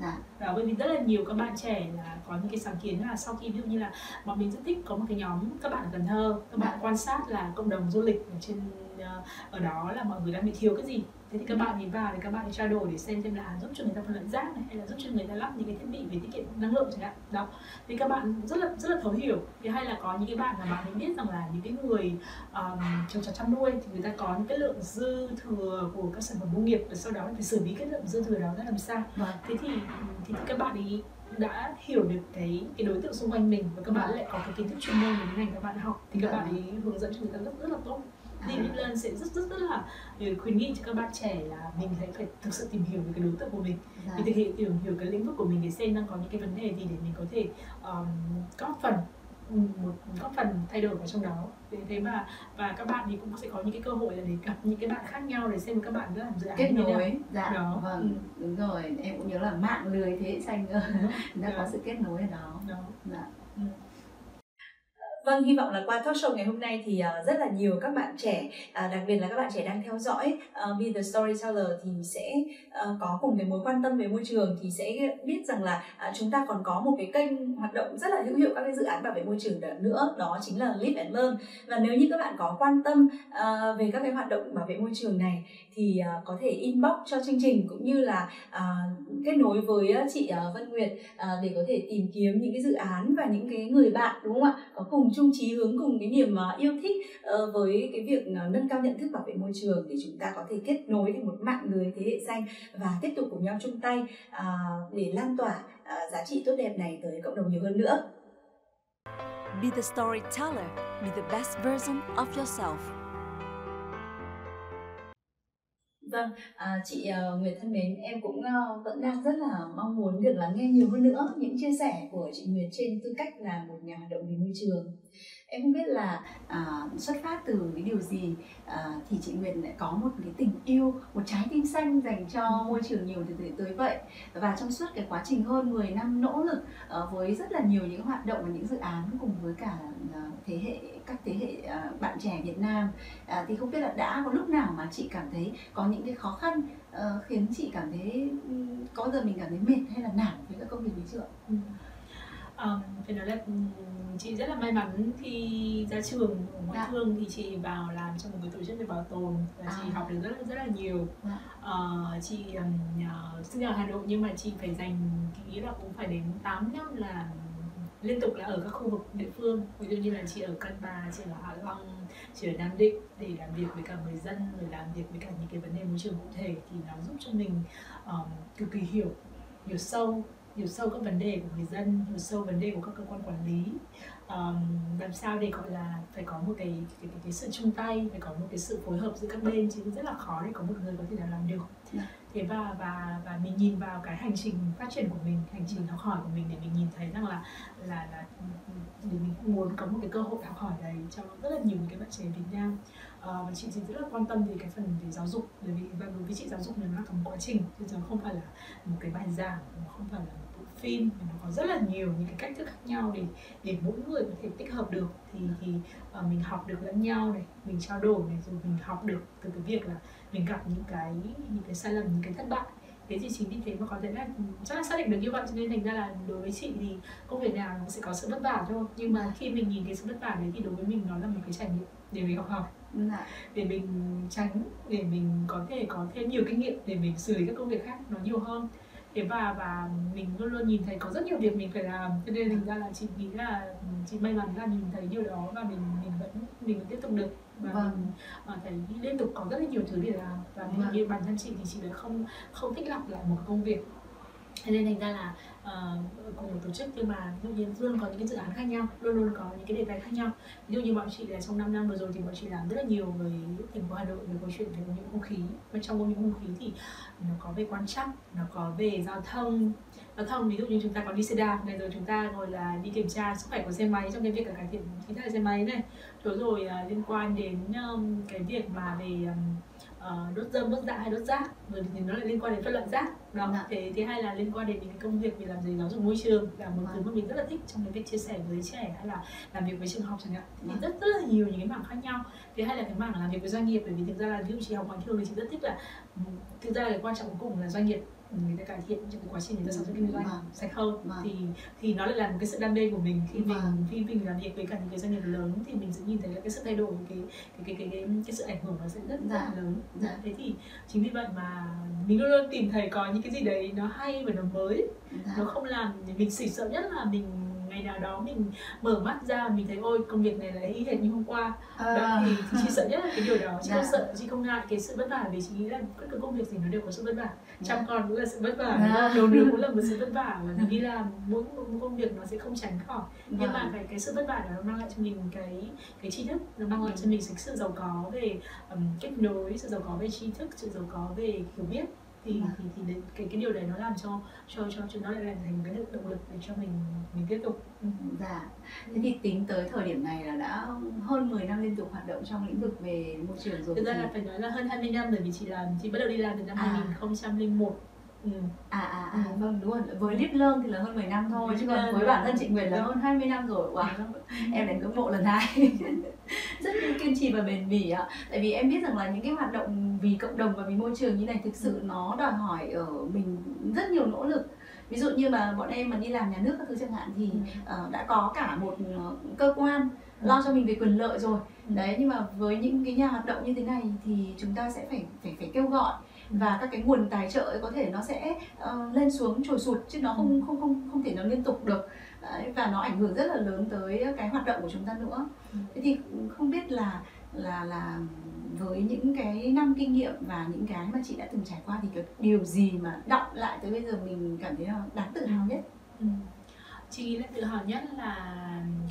Dạ. Đó, bởi vì rất là nhiều các bạn trẻ là có những cái sáng kiến là sau khi ví dụ như là bọn mình rất thích có một cái nhóm các bạn ở Cần Thơ các bạn dạ. quan sát là cộng đồng du lịch ở trên uh, ở đó là mọi người đang bị thiếu cái gì thế thì các bạn ấy vào thì các bạn trao đổi để xem xem là giúp cho người ta phân loại rác này hay là giúp cho người ta lắp những cái thiết bị về tiết kiệm năng lượng chẳng hạn. Đó. Thì các bạn rất là rất là thấu hiểu. Thì hay là có những cái bạn là bạn ấy biết rằng là những cái người um, trồng trọt chăn nuôi thì người ta có những cái lượng dư thừa của các sản phẩm nông nghiệp và sau đó phải xử lý cái lượng dư thừa đó ra làm sao. Vâng. thế thì thì các bạn ấy đã hiểu được cái cái đối tượng xung quanh mình và các bạn lại có cái kiến thức chuyên môn về cái ngành các bạn học. Thì các bạn ấy hướng dẫn cho người ta rất rất là tốt Deep Learn sẽ rất rất rất là ừ, khuyến nghị cho các bạn trẻ là mình sẽ phải thực sự tìm hiểu về cái đối tượng của mình dạ. mình thực hiện tìm hiểu cái lĩnh vực của mình để xem đang có những cái vấn đề gì để mình có thể um, góp phần một góp phần thay đổi vào trong đó thế thế mà và các bạn thì cũng sẽ có những cái cơ hội là để gặp những cái bạn khác nhau để xem các bạn đã làm dự án kết nối dạ đó. vâng ừ. đúng rồi em cũng nhớ là mạng lưới thế xanh đã có sự kết nối ở đó, đó. Dạ. Ừ. Vâng, hy vọng là qua talk show ngày hôm nay thì uh, rất là nhiều các bạn trẻ, uh, đặc biệt là các bạn trẻ đang theo dõi uh, Be the Storyteller thì sẽ uh, có cùng cái mối quan tâm về môi trường thì sẽ biết rằng là uh, chúng ta còn có một cái kênh hoạt động rất là hữu hiệu các cái dự án bảo vệ môi trường nữa đó chính là Live and Learn. Và nếu như các bạn có quan tâm uh, về các cái hoạt động bảo vệ môi trường này thì uh, có thể inbox cho chương trình cũng như là uh, kết nối với ờ, chị uh, Vân Nguyệt uh, để có thể tìm kiếm những cái dự án và những cái người bạn đúng không ạ có cùng chung chí hướng cùng cái niềm uh, yêu thích uh, với cái việc uh, nâng cao nhận thức bảo vệ môi trường thì chúng ta có thể kết nối thành một mạng lưới thế hệ xanh và tiếp tục cùng nhau chung tay uh, để lan tỏa uh, giá trị tốt đẹp này tới cộng đồng nhiều hơn nữa. Be the storyteller, be the best version of yourself. Vâng, à, chị à, uh, Nguyệt thân mến, em cũng uh, vẫn đang rất là mong muốn được lắng nghe nhiều hơn nữa những chia sẻ của chị Nguyệt trên tư cách là một nhà hoạt động vì môi trường em không biết là à, xuất phát từ cái điều gì à, thì chị Nguyệt lại có một cái tình yêu một trái tim xanh dành cho môi trường nhiều từ tới vậy. Và trong suốt cái quá trình hơn 10 năm nỗ lực uh, với rất là nhiều những hoạt động và những dự án cùng với cả uh, thế hệ các thế hệ uh, bạn trẻ Việt Nam uh, thì không biết là đã có lúc nào mà chị cảm thấy có những cái khó khăn uh, khiến chị cảm thấy um, có giờ mình cảm thấy mệt hay là nản với các công việc đấy chưa? Ừ um, phải nói là chị rất là may mắn khi ra trường ngoại dạ. thương thì chị vào làm trong một cái tổ chức về bảo tồn và à. chị học được rất là rất là nhiều dạ. uh, chị um, uh, sinh ở Hà Nội nhưng mà chị phải dành nghĩ là cũng phải đến 8 năm là liên tục là ở các khu vực địa phương ví dụ như là chị ở Cát Bà, chị ở Hạ Long, chị ở Nam Định để làm việc với cả người dân rồi làm việc với cả những cái vấn đề môi trường cụ thể thì nó giúp cho mình um, cực kỳ hiểu hiểu sâu hiểu sâu các vấn đề của người dân hiểu sâu vấn đề của các cơ quan quản lý um, làm sao để gọi là phải có một cái cái, cái, cái sự chung tay phải có một cái sự phối hợp giữa các bên chứ rất là khó để có một người có thể nào làm được yeah. Dạ. thế và và và mình nhìn vào cái hành trình phát triển của mình hành trình học hỏi của mình để mình nhìn thấy rằng là là là để mình muốn có một cái cơ hội học hỏi đấy cho rất là nhiều những cái bạn trẻ Việt Nam Ờ, và chị thì rất là quan tâm về cái phần về giáo dục bởi vì và đối với chị giáo dục này nó là một quá trình chứ nó không phải là một cái bài giảng nó không phải là một bộ phim mà nó có rất là nhiều những cái cách thức khác nhau để để mỗi người có thể tích hợp được. Thì thì uh, mình học được lẫn nhau này mình trao đổi này rồi mình học được từ cái việc là mình gặp những cái những cái sai lầm những cái thất bại. Thế thì chính vì thế mà có thể là chắc là xác định được như vậy cho nên thành ra là đối với chị thì công việc nào nó sẽ có sự vất vả thôi nhưng mà khi mình nhìn thấy sự vất vả đấy thì đối với mình nó là một cái trải nghiệm để mình học hỏi dạ. để mình tránh để mình có thể có thêm nhiều kinh nghiệm để mình xử lý các công việc khác nó nhiều hơn thế và và mình luôn luôn nhìn thấy có rất nhiều việc mình phải làm cho nên thành ra là chị nghĩ là chị may mắn là nhìn thấy điều đó và mình mình vẫn mình vẫn tiếp tục được và vâng. mình uh, thấy liên tục có rất là nhiều thứ để làm và vâng. như bản thân chị thì chị lại không không thích lặp lại một công việc thế nên thành ra là Ờ, uh, cùng một tổ chức. Nhưng mà đương nhiên luôn có những cái dự án khác nhau luôn luôn có những cái đề tài khác nhau. Ví dụ như bọn chị là trong 5 năm vừa rồi thì bọn chị làm rất là nhiều với thành phố Hà Nội về câu chuyện về ô nhiễm không khí. Và trong ô nhiễm không khí thì nó có về quan trắc nó có về giao thông. Giao thông ví dụ như chúng ta có đi xe đạp này rồi chúng ta ngồi là đi kiểm tra sức khỏe của xe máy trong cái việc là cải thiện khí thải xe máy này. Rồi rồi uh, liên quan đến um, cái việc mà về um, uh, đốt dơm đốt dạ hay đốt rác? Rồi thì nó lại liên quan đến phân loại rác. Đó dạ. thế thứ hai là liên quan đến những cái công việc về làm gì giáo dục môi trường là một thứ mà mình rất là thích trong cái việc chia sẻ với trẻ hay là làm việc với trường học chẳng hạn. Thì dạ. rất rất là nhiều những cái mảng khác nhau. Thứ hai là cái mảng làm việc với doanh nghiệp bởi vì thực ra là ví dụ chị học ngoại thương thì chị rất thích là thực ra là cái quan trọng cuối cùng là doanh nghiệp người ta cải thiện trong cái quá trình người ta sản xuất kinh doanh vâng. sạch hơn vâng. thì thì nó lại là một cái sự đam mê của mình khi mình vâng. khi mình làm việc với cả những cái doanh nghiệp lớn thì mình sẽ nhìn thấy là cái sự thay đổi cái cái cái cái cái, cái sự ảnh hưởng nó sẽ rất, rất là dạ. lớn dạ. thế thì chính vì vậy mà mình luôn luôn tìm thấy có những cái gì đấy nó hay và nó mới dạ. nó không làm mình chỉ sợ nhất là mình ngày nào đó mình mở mắt ra mình thấy ôi công việc này là y hệt như hôm qua à. đó thì, chị sợ nhất là cái điều đó chị dạ. không sợ chị không ngại cái sự vất vả vì chị nghĩ là tất cả công việc gì nó đều có sự vất vả dạ. chăm con cũng là sự vất vả dạ. đầu đường cũng là một sự vất vả và mình nghĩ là mỗi một công việc nó sẽ không tránh khỏi nhưng mà vâng. cái cái sự vất vả đó nó mang lại cho mình cái cái tri thức nó mang lại cho mình sự giàu có về um, kết nối sự giàu có về tri thức sự giàu có về hiểu biết thì thì thì cái cái điều đấy nó làm cho cho cho cho nó lại làm thành cái động lực để cho mình mình tiếp tục ừ. dạ thế thì tính tới thời điểm này là đã hơn 10 năm liên tục hoạt động trong lĩnh vực về môi trường rồi thực ra là phải nói là hơn 20 năm bởi vì chị làm chị bắt đầu đi làm từ năm à. 2001 ừ. À à à vâng đúng rồi. Với Deep Learn thì là hơn 10 năm thôi chứ còn với bản thân chị Nguyệt là hơn 20 năm rồi. Wow. em đến ngưỡng mộ lần hai. rất kiên trì và bền bỉ ạ. Tại vì em biết rằng là những cái hoạt động vì cộng đồng và vì môi trường như này thực sự nó đòi hỏi ở mình rất nhiều nỗ lực ví dụ như mà bọn em mà đi làm nhà nước các thứ chẳng hạn thì uh, đã có cả một uh, cơ quan lo cho mình về quyền lợi rồi đấy nhưng mà với những cái nhà hoạt động như thế này thì chúng ta sẽ phải phải phải kêu gọi và các cái nguồn tài trợ ấy có thể nó sẽ uh, lên xuống trồi sụt chứ nó không không không không thể nó liên tục được. Đấy, và nó ảnh hưởng rất là lớn tới cái hoạt động của chúng ta nữa. Thế thì không biết là là là với những cái năm kinh nghiệm và những cái mà chị đã từng trải qua thì cái điều gì mà đọng lại tới bây giờ mình cảm thấy là đáng tự hào nhất? Ừ. chị nghĩ là tự hào nhất là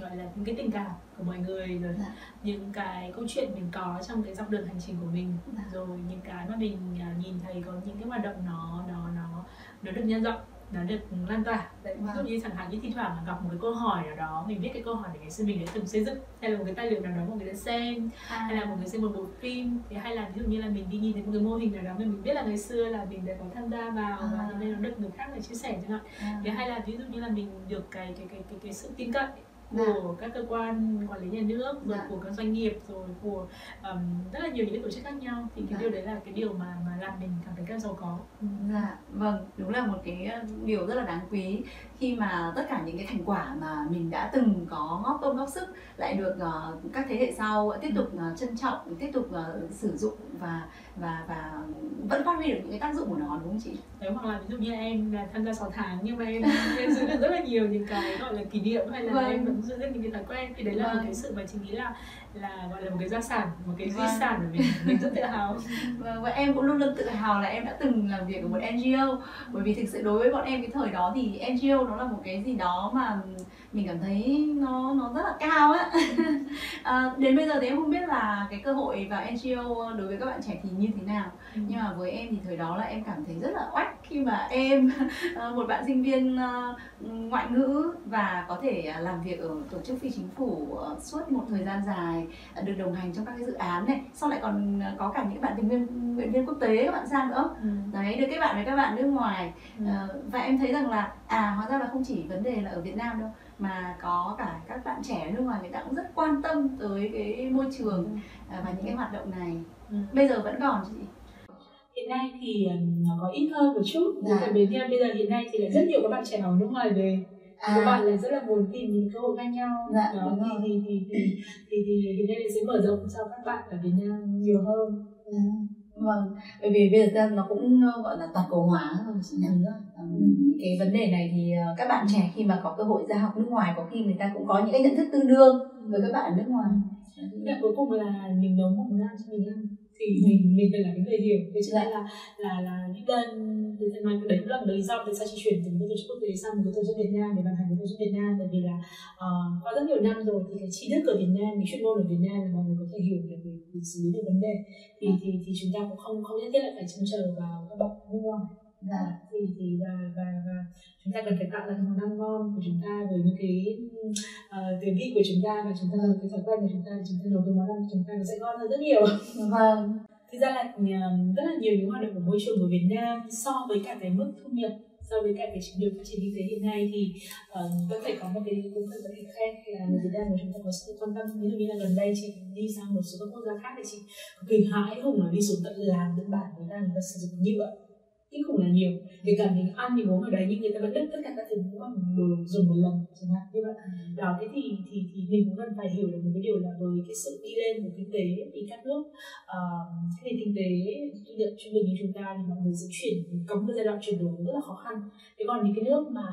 gọi là những cái tình cảm của mọi người rồi dạ. những cái câu chuyện mình có trong cái dọc đường hành trình của mình dạ. rồi những cái mà mình à, nhìn thấy có những cái hoạt động nó nó nó nó được nhân rộng nó được lan tỏa ví dụ như chẳng hạn như thi thoảng gặp một cái câu hỏi nào đó mình biết cái câu hỏi để ngày xưa mình đã từng xây dựng hay là một cái tài liệu nào đó một người đã xem à. hay là một người xem một bộ phim thì hay là ví dụ như là mình đi nhìn thấy một cái mô hình nào đó mà mình biết là ngày xưa là mình đã có tham gia vào à. và nên nó được người khác để chia sẻ chẳng hạn à. thì hay là ví dụ như là mình được cái cái cái cái, cái sự tin cậy của dạ. các cơ quan quản lý nhà nước rồi dạ. của các doanh nghiệp rồi của um, rất là nhiều những cái tổ chức khác nhau thì cái dạ. điều đấy là cái điều mà mà làm mình cảm thấy rất giàu có dạ vâng đúng là một cái điều rất là đáng quý khi mà tất cả những cái thành quả mà mình đã từng có góp công góp sức lại được uh, các thế hệ sau tiếp tục uh, trân trọng tiếp tục uh, sử dụng và và và vẫn phát huy được những cái tác dụng của nó đúng không chị? Đấy hoặc là ví dụ như em là tham gia 6 tháng nhưng mà em em giữ được rất là nhiều những cái gọi là kỷ niệm hay là vâng. em vẫn giữ được những cái thói quen thì đấy là vâng. một cái sự mà chị nghĩ là là gọi là một cái gia sản một cái vâng. di sản của mình mình rất tự hào vâng, và em cũng luôn luôn tự hào là em đã từng làm việc ở một NGO bởi vì thực sự đối với bọn em cái thời đó thì NGO nó là một cái gì đó mà mình cảm thấy nó nó rất là cao á. À, đến bây giờ thì em không biết là cái cơ hội vào NGO đối với các bạn trẻ thì như thế nào. Ừ. nhưng mà với em thì thời đó là em cảm thấy rất là oách khi mà em ờ, một bạn sinh viên ờ, ngoại ngữ và có thể làm việc ở tổ chức phi chính phủ suốt một thời gian dài được đồng hành trong các cái dự án này. Sau lại còn có cả những bạn tình nguyện nguyện viên quốc tế các bạn sang nữa. Ừ. đấy được kết bạn với các bạn nước ngoài. Ừ. và em thấy rằng là à hóa ra là không chỉ vấn đề là ở Việt Nam đâu mà có cả các bạn trẻ nước ngoài người ta cũng rất quan tâm tới cái môi trường ừ. À, và những cái hoạt động này ừ. bây giờ vẫn còn chị hiện nay thì nó có ít hơn một chút dạ. tại vì bây giờ hiện nay thì là rất nhiều các bạn trẻ ở nước ngoài về à. các bạn là rất là muốn tìm những cơ hội khác nhau dạ, đó thì, thì, thì, thì, thì, thì hiện nay sẽ mở rộng cho các bạn ở Việt Nam nhiều hơn dạ. Vâng, bởi vì bây giờ nó cũng ờ, gọi là toàn cầu hóa rồi chị nhận ừ. cái vấn đề này thì ờ, các bạn trẻ khi mà có cơ hội ra học nước ngoài có khi người ta cũng có những cái nhận thức tương đương với các bạn nước ngoài. Dạ, cuối cùng là mình nấu một món ăn cho mình ăn thì ừ. mình mình phải là cái người hiểu thế cho nên là là là những đơn thì mà đấy cũng là một lý do tại sao chị chuyển từ một tổ chức quốc tế sang một tổ chức Việt Nam để bàn hành một tổ chức Việt Nam bởi vì là uh, qua rất nhiều năm rồi thì cái tri thức ở Việt Nam cái chuyên môn ở Việt Nam là mọi người có thể hiểu được để, xử lý được vấn đề. Thì thì thì chúng ta cũng không không nhất thiết là phải trông chờ vào các bạn nước ngoài dạ. thì thì và và và chúng ta cần phải tạo ra món ăn ngon của chúng ta với những cái uh, tuyến vị của chúng ta và chúng ta cái thói quen của chúng ta chúng ta nấu cái món ăn của chúng ta nó sẽ ngon hơn rất nhiều. Vâng. Thực ra là rất là nhiều những hoạt động của môi trường của Việt Nam so với cả cái mức thu nhập so với cả cái trình độ phát triển kinh tế hiện nay thì uh, vẫn phải có một cái cũng phải có thể khen là người Việt Nam của chúng ta có sự quan tâm. Ví dụ như là gần đây chị đi sang một số các quốc gia khác thì chị cực kỳ hãi hùng là đi xuống tận làm tận Bản người ta người ta sử dụng nhựa kinh khủng là nhiều. Kể cả mình ăn mình uống ở đấy nhưng người ta vẫn đứt tất cả các thứ bằng đồ dùng một lần chẳng hạn như vậy. Đó thế thì thì thì mình cũng cần phải hiểu được một cái điều là với cái sự đi lên của kinh tế thì các nước uh, cái nền kinh tế thu nhập trung bình như chúng ta thì mọi người sẽ chuyển có một giai đoạn chuyển đổi rất là khó khăn. Thế còn những cái nước mà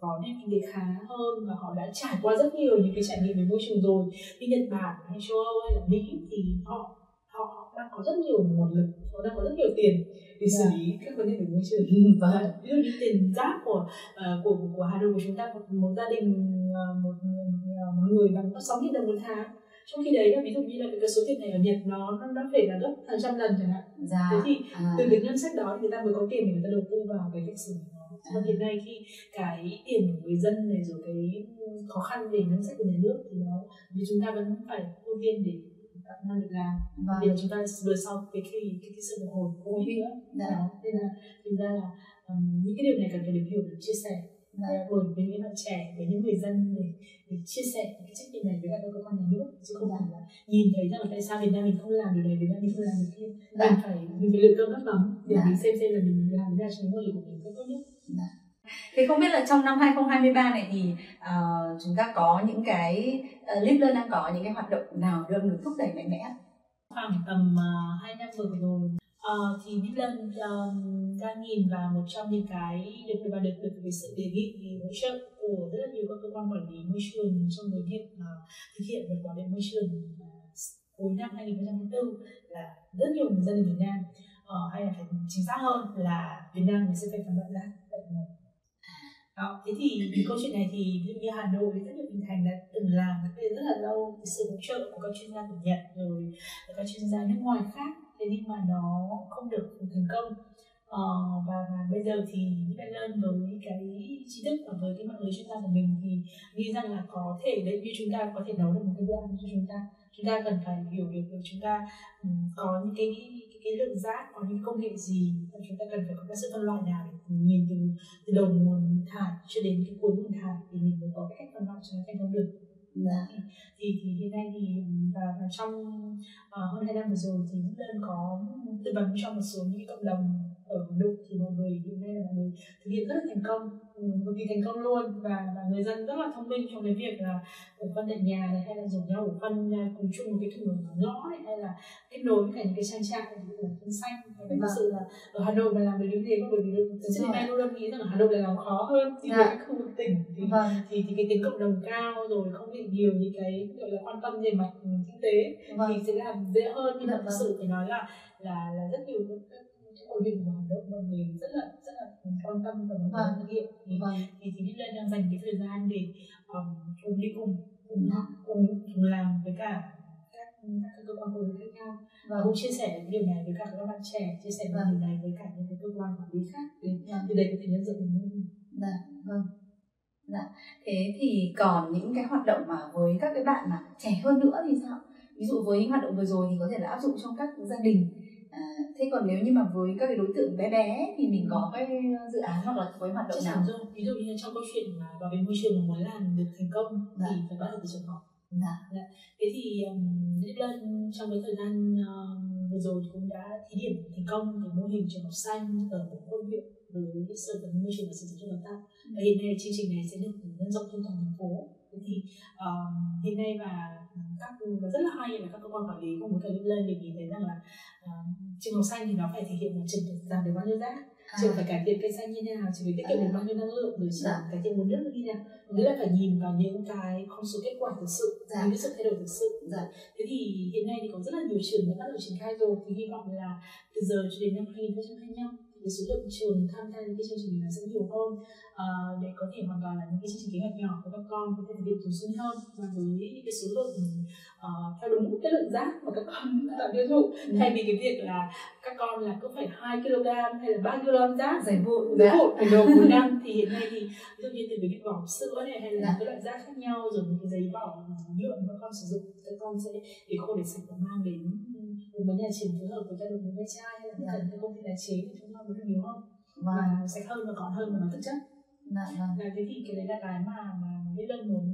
có nền kinh tế khá hơn và họ đã trải qua rất nhiều những cái trải nghiệm về môi trường rồi như Nhật Bản hay châu Âu hay là Mỹ thì họ họ đang có rất nhiều nguồn lực họ đang có rất nhiều tiền để xử lý các vấn đề về môi trường và vâng. ví dụ như tiền rác của uh, của của Hà Nội của chúng ta một, một gia đình uh, một, một người bằng có sáu nghìn đồng một tháng trong khi đấy là ví dụ như là cái số tiền này ở Nhật nó nó đã phải là gấp hàng trăm lần chẳng hạn dạ. thế thì à. từ cái ngân sách đó thì người ta mới có tiền để người ta đầu tư vào cái cách xử lý nó à. hiện nay khi cái tiền của người dân này rồi cái khó khăn về ngân sách của nhà nước thì nó thì chúng ta vẫn phải ưu tiên để năng việc làm vâng. vì là chúng ta vừa sau cái cái cái, cái sự phục hồi covid nữa dạ. đó nên là thực ra là um, những cái điều này cần phải được hiểu được chia sẻ Dạ. bởi với những bạn trẻ với những người dân để, để chia sẻ cái trách nhiệm này với các cơ quan nhà nước chứ không phải là nhìn thấy rằng là tại sao Việt Nam mình không làm điều này Việt Nam mình không làm điều kia Dạ. mình phải mình phải lựa cơm nước mắm để Dạ. mình xem xem là mình làm nào cho những người của mình tốt nhất thì không biết là trong năm 2023 này thì uh, chúng ta có những cái ờ, uh, Live đang có những cái hoạt động nào được được thúc đẩy mạnh mẽ? khoảng tầm uh, hai năm vừa rồi uh, thì Midland um, đang nhìn vào một trong những cái được và được được về sự đề nghị hỗ trợ của rất là nhiều các cơ quan quản lý môi trường trong cái việc uh, thực hiện việc bảo vệ môi trường cuối năm 2024 là rất nhiều người dân ở Việt Nam uh, hay là phải chính xác hơn là Việt Nam mình sẽ phải phản động ra đó, thế thì cái câu chuyện này thì ví dụ như Hà Nội rất nhiều tỉnh thành đã từng làm cách đây rất là lâu cái sự hỗ trợ của các chuyên gia của Nhật rồi các chuyên gia nước ngoài khác thế nhưng mà nó không được thành công. Ờ, và, và bây giờ thì những bạn lên với cái trí thức và với cái mạng lưới chuyên gia của mình thì nghĩ rằng là có thể đấy như chúng ta có thể nấu được một cái bữa ăn cho chúng ta. Chúng ta cần phải hiểu được chúng ta um, có những cái, cái lượng rác có những công nghệ gì và chúng ta cần phải có cái sự phân loại nào để nhìn từ từ đầu nguồn thải cho đến cái cuối nguồn thải thì mình mới có cái cách phân loại cho nó thành công được Dạ. thì, thì hiện nay thì và, và trong uh, hơn hai năm vừa rồi thì Đức Lân có tư vấn cho một số những cộng đồng ở Nội thì mọi người hiện nay là mọi người thực hiện rất là thành công ừ, cực kỳ thành công luôn và, và người dân rất là thông minh trong cái việc là ủ phân tại nhà này hay là rủ nhau ủ phân à, cùng chung một cái thùng ở ngõ này hay là kết nối với cả những cái trang trại ủ phân xanh và cái thực sự là ở Hà Nội mà làm được như thế bởi vì từ trước nay luôn luôn nghĩ rằng ở Hà Nội là làm khó hơn thì Dạ. các khu vực tỉnh thì Vâng. thì, thì cái tính cộng đồng cao rồi không bị nhiều những cái gọi là quan tâm về mặt kinh tế Vâng. thì sẽ làm dễ hơn nhưng mà Dạ, thực sự phải nói là là là rất nhiều các hội viên của Hà Nội mọi người rất là rất là quan tâm và người Vâng. thực hiện thì Vâng. thì thì Đức Lên đang dành cái thời gian để um, cùng đi cùng cùng Dạ. cùng, cùng làm với cả các các cơ quan quản lý khác nhau và Vâng. cũng chia sẻ cái điều này với cả các bạn trẻ chia sẻ Vâng. điều này với cả những cái cơ quan quản lý khác để Vâng. đây có thể nhân rộng hơn Dạ. Vâng. Thế thì còn những cái hoạt động mà với các cái bạn mà trẻ hơn nữa thì sao? Ví dụ với những hoạt động vừa rồi thì có thể là áp dụng trong các gia đình. À, thế còn nếu như mà với các cái đối tượng bé bé thì mình có cái dự án hoặc là có cái hoạt động nào? rồi ví dụ như trong câu chuyện mà bảo vệ môi trường muốn làm được thành công Dạ. thì phải bắt đầu từ trường học Dạ. thế thì um, Lân trong cái thời gian um, vừa rồi cũng đã thí điểm thành công cái mô hình trường học xanh ở một quận huyện với sở tài nguyên môi trường và sở giáo dục đào tạo hiện nay chương trình này sẽ được nhân rộng trên toàn thành phố thế thì um, hiện nay và các và rất là hay là các cơ quan quản lý cũng muốn Đức Lân để nhìn thấy rằng là um, trường học xanh thì nó phải thể hiện là trường giảm được bao nhiêu rác À. trường phải cải thiện cây xanh như thế nào trường phải tiết kiệm được bao nhiêu năng lượng rồi trường Dạ. cải thiện nguồn nước như thế nào nghĩa là phải nhìn vào những cái con số kết quả thực sự Dạ. những cái sự thay đổi thực sự Dạ. thế thì hiện nay thì có rất là nhiều trường đã bắt đầu triển khai rồi thì hy vọng là từ giờ cho đến năm 2025 thì cái số lượng trường tham gia những cái chương trình này sẽ nhiều hơn. À, để có thể hoàn toàn là những cái chương trình kế hoạch nhỏ của các con có thể hiện thường xuyên hơn. Và với những cái số lượng ờ, theo đúng cái lượng rác mà các con tạo tiêu thụ thay vì cái việc là các con là cứ phải 2 kg hay là 3 kg rác Giải vụ giấy dạ. bột phải đầu một năm thì hiện nay thì ví dụ như từ cái vỏ sữa này hay là Dạ. các loại rác khác nhau rồi những cái giấy vỏ nhựa mà các con sử dụng các con sẽ để có để sạch và mang đến cùng với nhà trường phối hợp với ve chai hay là Dạ. cần các công ty tái chế thì chúng ta được nhiều hơn Vâng. và sạch hơn và gọn hơn và nó thực chất Dạ. Vâng. là thế thì cái đấy là cái mà mà biết đơn muốn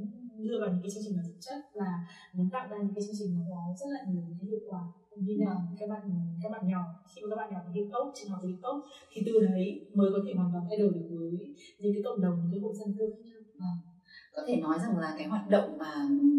đưa vào những cái chương trình mà thực chất là muốn tạo ra những cái chương trình mà có rất là nhiều cái hiệu quả như là Vâng. các bạn các bạn nhỏ khi mà các bạn nhỏ hiện tốt trường học hiện tốt thì từ đấy mới có thể hoàn toàn thay đổi được với những cái cộng đồng những cái hộ dân cư khác nhau Có thể nói rằng là cái hoạt động mà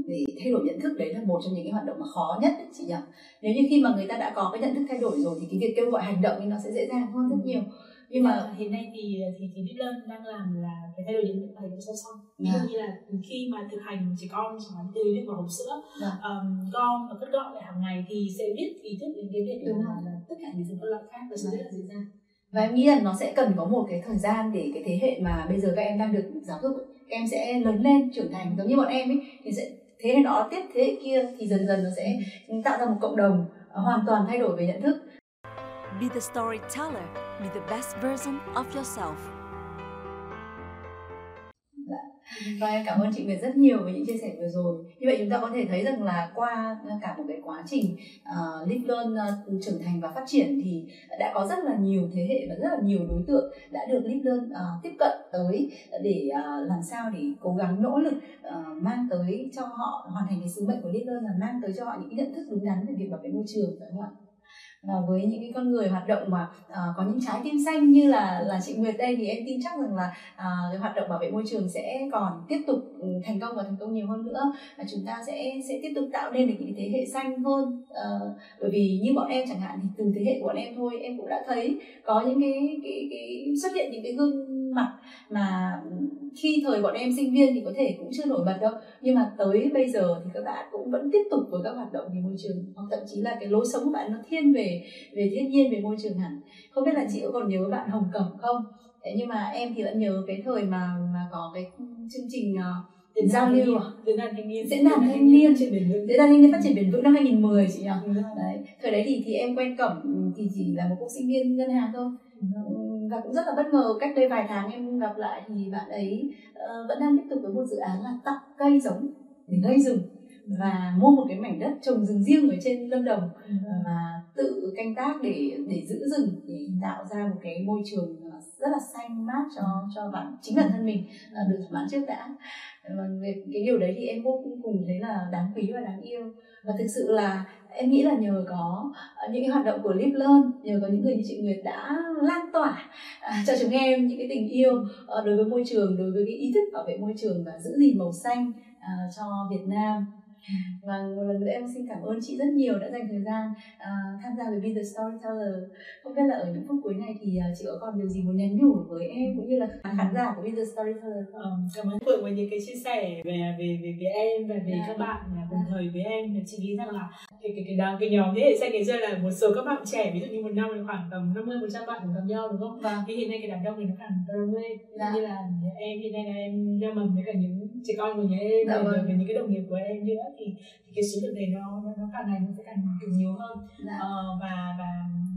để thay đổi nhận thức đấy là một trong những cái hoạt động mà khó nhất đấy chị nhỉ? Nếu như khi mà người ta đã có cái nhận thức thay đổi rồi thì cái việc kêu gọi hành động thì nó sẽ dễ dàng hơn rất nhiều. Nhưng mà Và hiện nay thì thì thì Deep Learn đang làm là cái thay đổi nhận thức này cũng song song ví Dạ. dụ như là khi mà thực hành trẻ con chẳng hạn từ việc vào hộp sữa Dạ. um, gom và cất gọn lại hàng ngày thì sẽ biết ý thức đến cái việc Đúng là, tất cả những phân loại khác và sẽ Dạ. rất là dễ dàng và em nghĩ là nó sẽ cần có một cái thời gian để cái thế hệ mà bây giờ các em đang được giáo dục em sẽ lớn lên, trưởng thành giống như bọn em ấy, thì sẽ thế hệ đó, tiếp thế hệ kia thì dần dần nó sẽ tạo ra một cộng đồng ờ, hoàn toàn thay đổi về nhận thức Be the storyteller. Be the best version of yourself và em cảm ơn chị Nguyệt rất nhiều với những chia sẻ vừa rồi như vậy chúng ta có thể thấy rằng là qua à, cả một cái quá trình ờ, uh, live learn uh, trưởng thành và phát triển thì đã có rất là nhiều thế hệ và rất là nhiều đối tượng đã được live learn uh, tiếp cận tới để uh, làm sao để cố gắng nỗ lực uh, mang tới cho họ hoàn thành cái sứ mệnh của live learn là mang tới cho họ những nhận thức đúng đắn về việc bảo vệ môi trường phải không ạ? Và với những cái con người hoạt động mà uh, có những trái tim xanh như là là chị Nguyệt đây thì em tin chắc rằng là uh, cái hoạt động bảo vệ môi trường sẽ còn tiếp tục ừ, thành công và thành công nhiều hơn nữa và chúng ta sẽ sẽ tiếp tục tạo nên được những thế hệ xanh hơn. Uh, bởi vì như bọn em chẳng hạn thì từ thế hệ của bọn em thôi em cũng đã thấy có những cái cái, cái xuất hiện những cái gương mà khi thời bọn em sinh viên thì có thể cũng chưa nổi bật đâu. Nhưng mà tới bây giờ thì các bạn cũng vẫn tiếp tục với các hoạt động về môi trường hoặc thậm chí là cái lối sống của bạn nó thiên về về thiên nhiên về môi trường hẳn. Không biết là chị có còn nhớ bạn hồng cẩm không? Thế nhưng mà em thì vẫn nhớ cái thời mà mà có cái chương trình uh, giao lưu à? diễn đàn thanh niên diễn đàn thanh niên diễn đàn thanh niên phát triển bền vững năm 2010 chị nhỉ? Đấy. Thời đấy thì thì em quen cẩm thì chỉ là một cô sinh viên ngân hàng thôi và cũng rất là bất ngờ cách đây vài tháng em gặp lại thì bạn ấy uh, vẫn đang tiếp tục với một dự án là tặng cây giống để gây rừng và mua một cái mảnh đất trồng rừng riêng ở trên lâm đồng ừ. và tự canh tác để để giữ rừng để tạo ra một cái môi trường ờ, rất là xanh mát cho cho bản, chính bản thân mình ờ, được thỏa mãn trước đã. Vâng, và việc cái điều đấy thì em vô cùng thấy là đáng quý và đáng yêu. Và thực sự là em nghĩ là nhờ có ờ, những cái hoạt động của Live Learn, nhờ có những người như chị Nguyệt đã lan tỏa à, cho chúng em những cái tình yêu đối với môi trường, đối với cái ý thức bảo vệ môi trường và giữ gìn màu xanh cho Việt Nam và một lần nữa em xin cảm ơn chị rất nhiều đã dành thời gian uh, tham gia với Be The Storyteller không biết là ở những phút cuối này thì uh, chị có còn điều gì muốn nhắn nhủ với em cũng như là khán giả của Be The Storyteller không? Um, cảm ơn Phượng với những cái chia sẻ về về về, về em và về yeah. các bạn cùng yeah. thời với em chị nghĩ rằng là cái cái cái cái, cái nhóm thế hệ xanh ngày xưa là một số các bạn trẻ ví dụ như một năm là khoảng tầm 50 một trăm bạn cùng gặp nhau đúng không? Vâng. Thì hiện nay cái đám đông thì nó khoảng đông lên yeah. như là em hiện nay là em ra mầm với cả những trẻ con của nhà em dạ, vâng. những cái đồng nghiệp của em nữa thì, thì cái số lượng này nó nó, nó càng ngày nó sẽ càng càng nhiều hơn dạ. uh, và và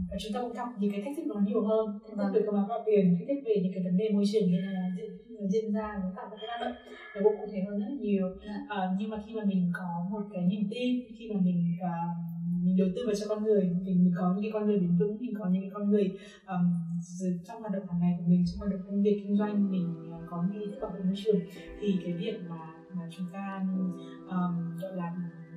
và chúng ta cũng gặp những cái thách thức nó nhiều hơn thách thức về công bằng tiền thách thức về những cái vấn đề môi trường như là diễn ra nó tạo ra cái lao động nó cũng cụ thể hơn rất nhiều dạ. uh, nhưng mà khi mà mình có một cái niềm tin khi mà mình uh, mình đầu tư vào cho con người mình, mình có những cái con người bền vững mình có những cái con người um, trong hoạt động hàng ngày của mình trong hoạt động công việc kinh doanh mình uh, có những thức bảo vệ môi trường thì cái việc mà mà chúng ta um, gọi là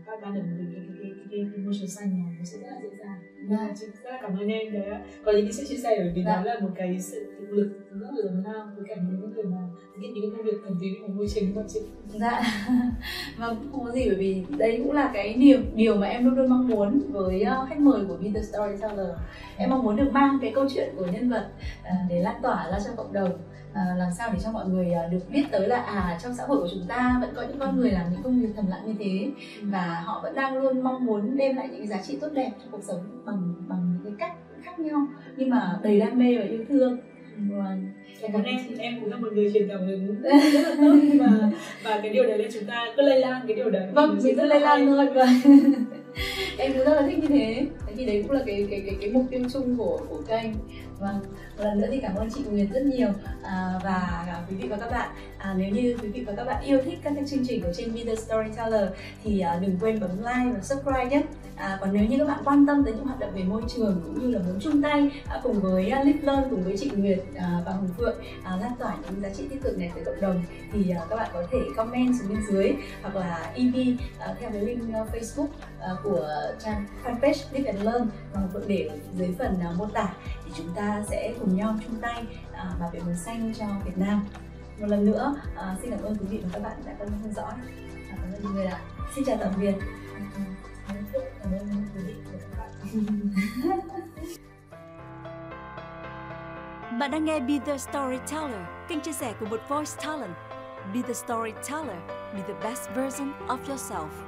các ban được cái cái cái cái, cái môi trường xanh này nó sẽ rất là dễ dàng. Và chị rất là cảm ơn em đã có những cái sự chia sẻ bởi vì đó là một cái sự tự lực rất là lớn lao với cả những người mà những cái công việc cần gì của môi trường của chị? Dạ. Vâng không có gì bởi vì đấy cũng là cái điều điều mà em luôn luôn mong muốn với uh, khách mời của Be The Storyteller em mong muốn được mang cái câu chuyện của nhân vật uh, để lan tỏa ra cho cộng đồng à, làm sao để cho mọi người à, được biết tới là à trong xã hội của chúng ta vẫn có những con người làm những công việc thầm lặng như thế và họ vẫn đang luôn mong muốn đem lại những giá trị tốt đẹp cho cuộc sống bằng bằng những cái cách khác nhau. Nhưng mà đầy đam mê và yêu thương. Và cảm em em cũng là một người truyền cảm hứng rất là tốt. Và và cái điều đấy là chúng ta cứ lây lan cái điều đấy. Vâng mình cứ lây lan thôi vâng. Em cũng rất là thích như thế. Thế thì đấy cũng là cái cái cái cái mục tiêu chung của của kênh vâng một lần nữa thì cảm ơn chị Nguyệt rất nhiều à, và à, quý vị và các bạn. À, nếu như quý vị và các bạn yêu thích các cái chương trình của trên Be The Storyteller thì à, đừng quên bấm like và subscribe nhé. À, còn nếu như các bạn quan tâm tới những hoạt động về môi trường cũng như là muốn chung tay à, cùng với à, Live Learn cùng với chị Nguyệt à, và Hồng Phượng à, lan tỏa những giá trị tích cực này tới cộng đồng thì à, các bạn có thể comment xuống bên dưới hoặc là EV à, theo cái link uh, Facebook uh, của trang fanpage Live and Learn và Hồng Phượng để dưới phần uh, mô tả thì chúng ta sẽ cùng nhau chung tay à, bảo vệ màu xanh cho Việt Nam một lần nữa à, xin cảm ơn quý vị và các bạn đã quan tâm theo dõi à, cảm ơn mọi người ạ xin chào tạm biệt cảm ơn quý vị và các bạn Bạn đang nghe Be The Storyteller, kênh chia sẻ của một voice talent. Be The Storyteller, be the best version of yourself.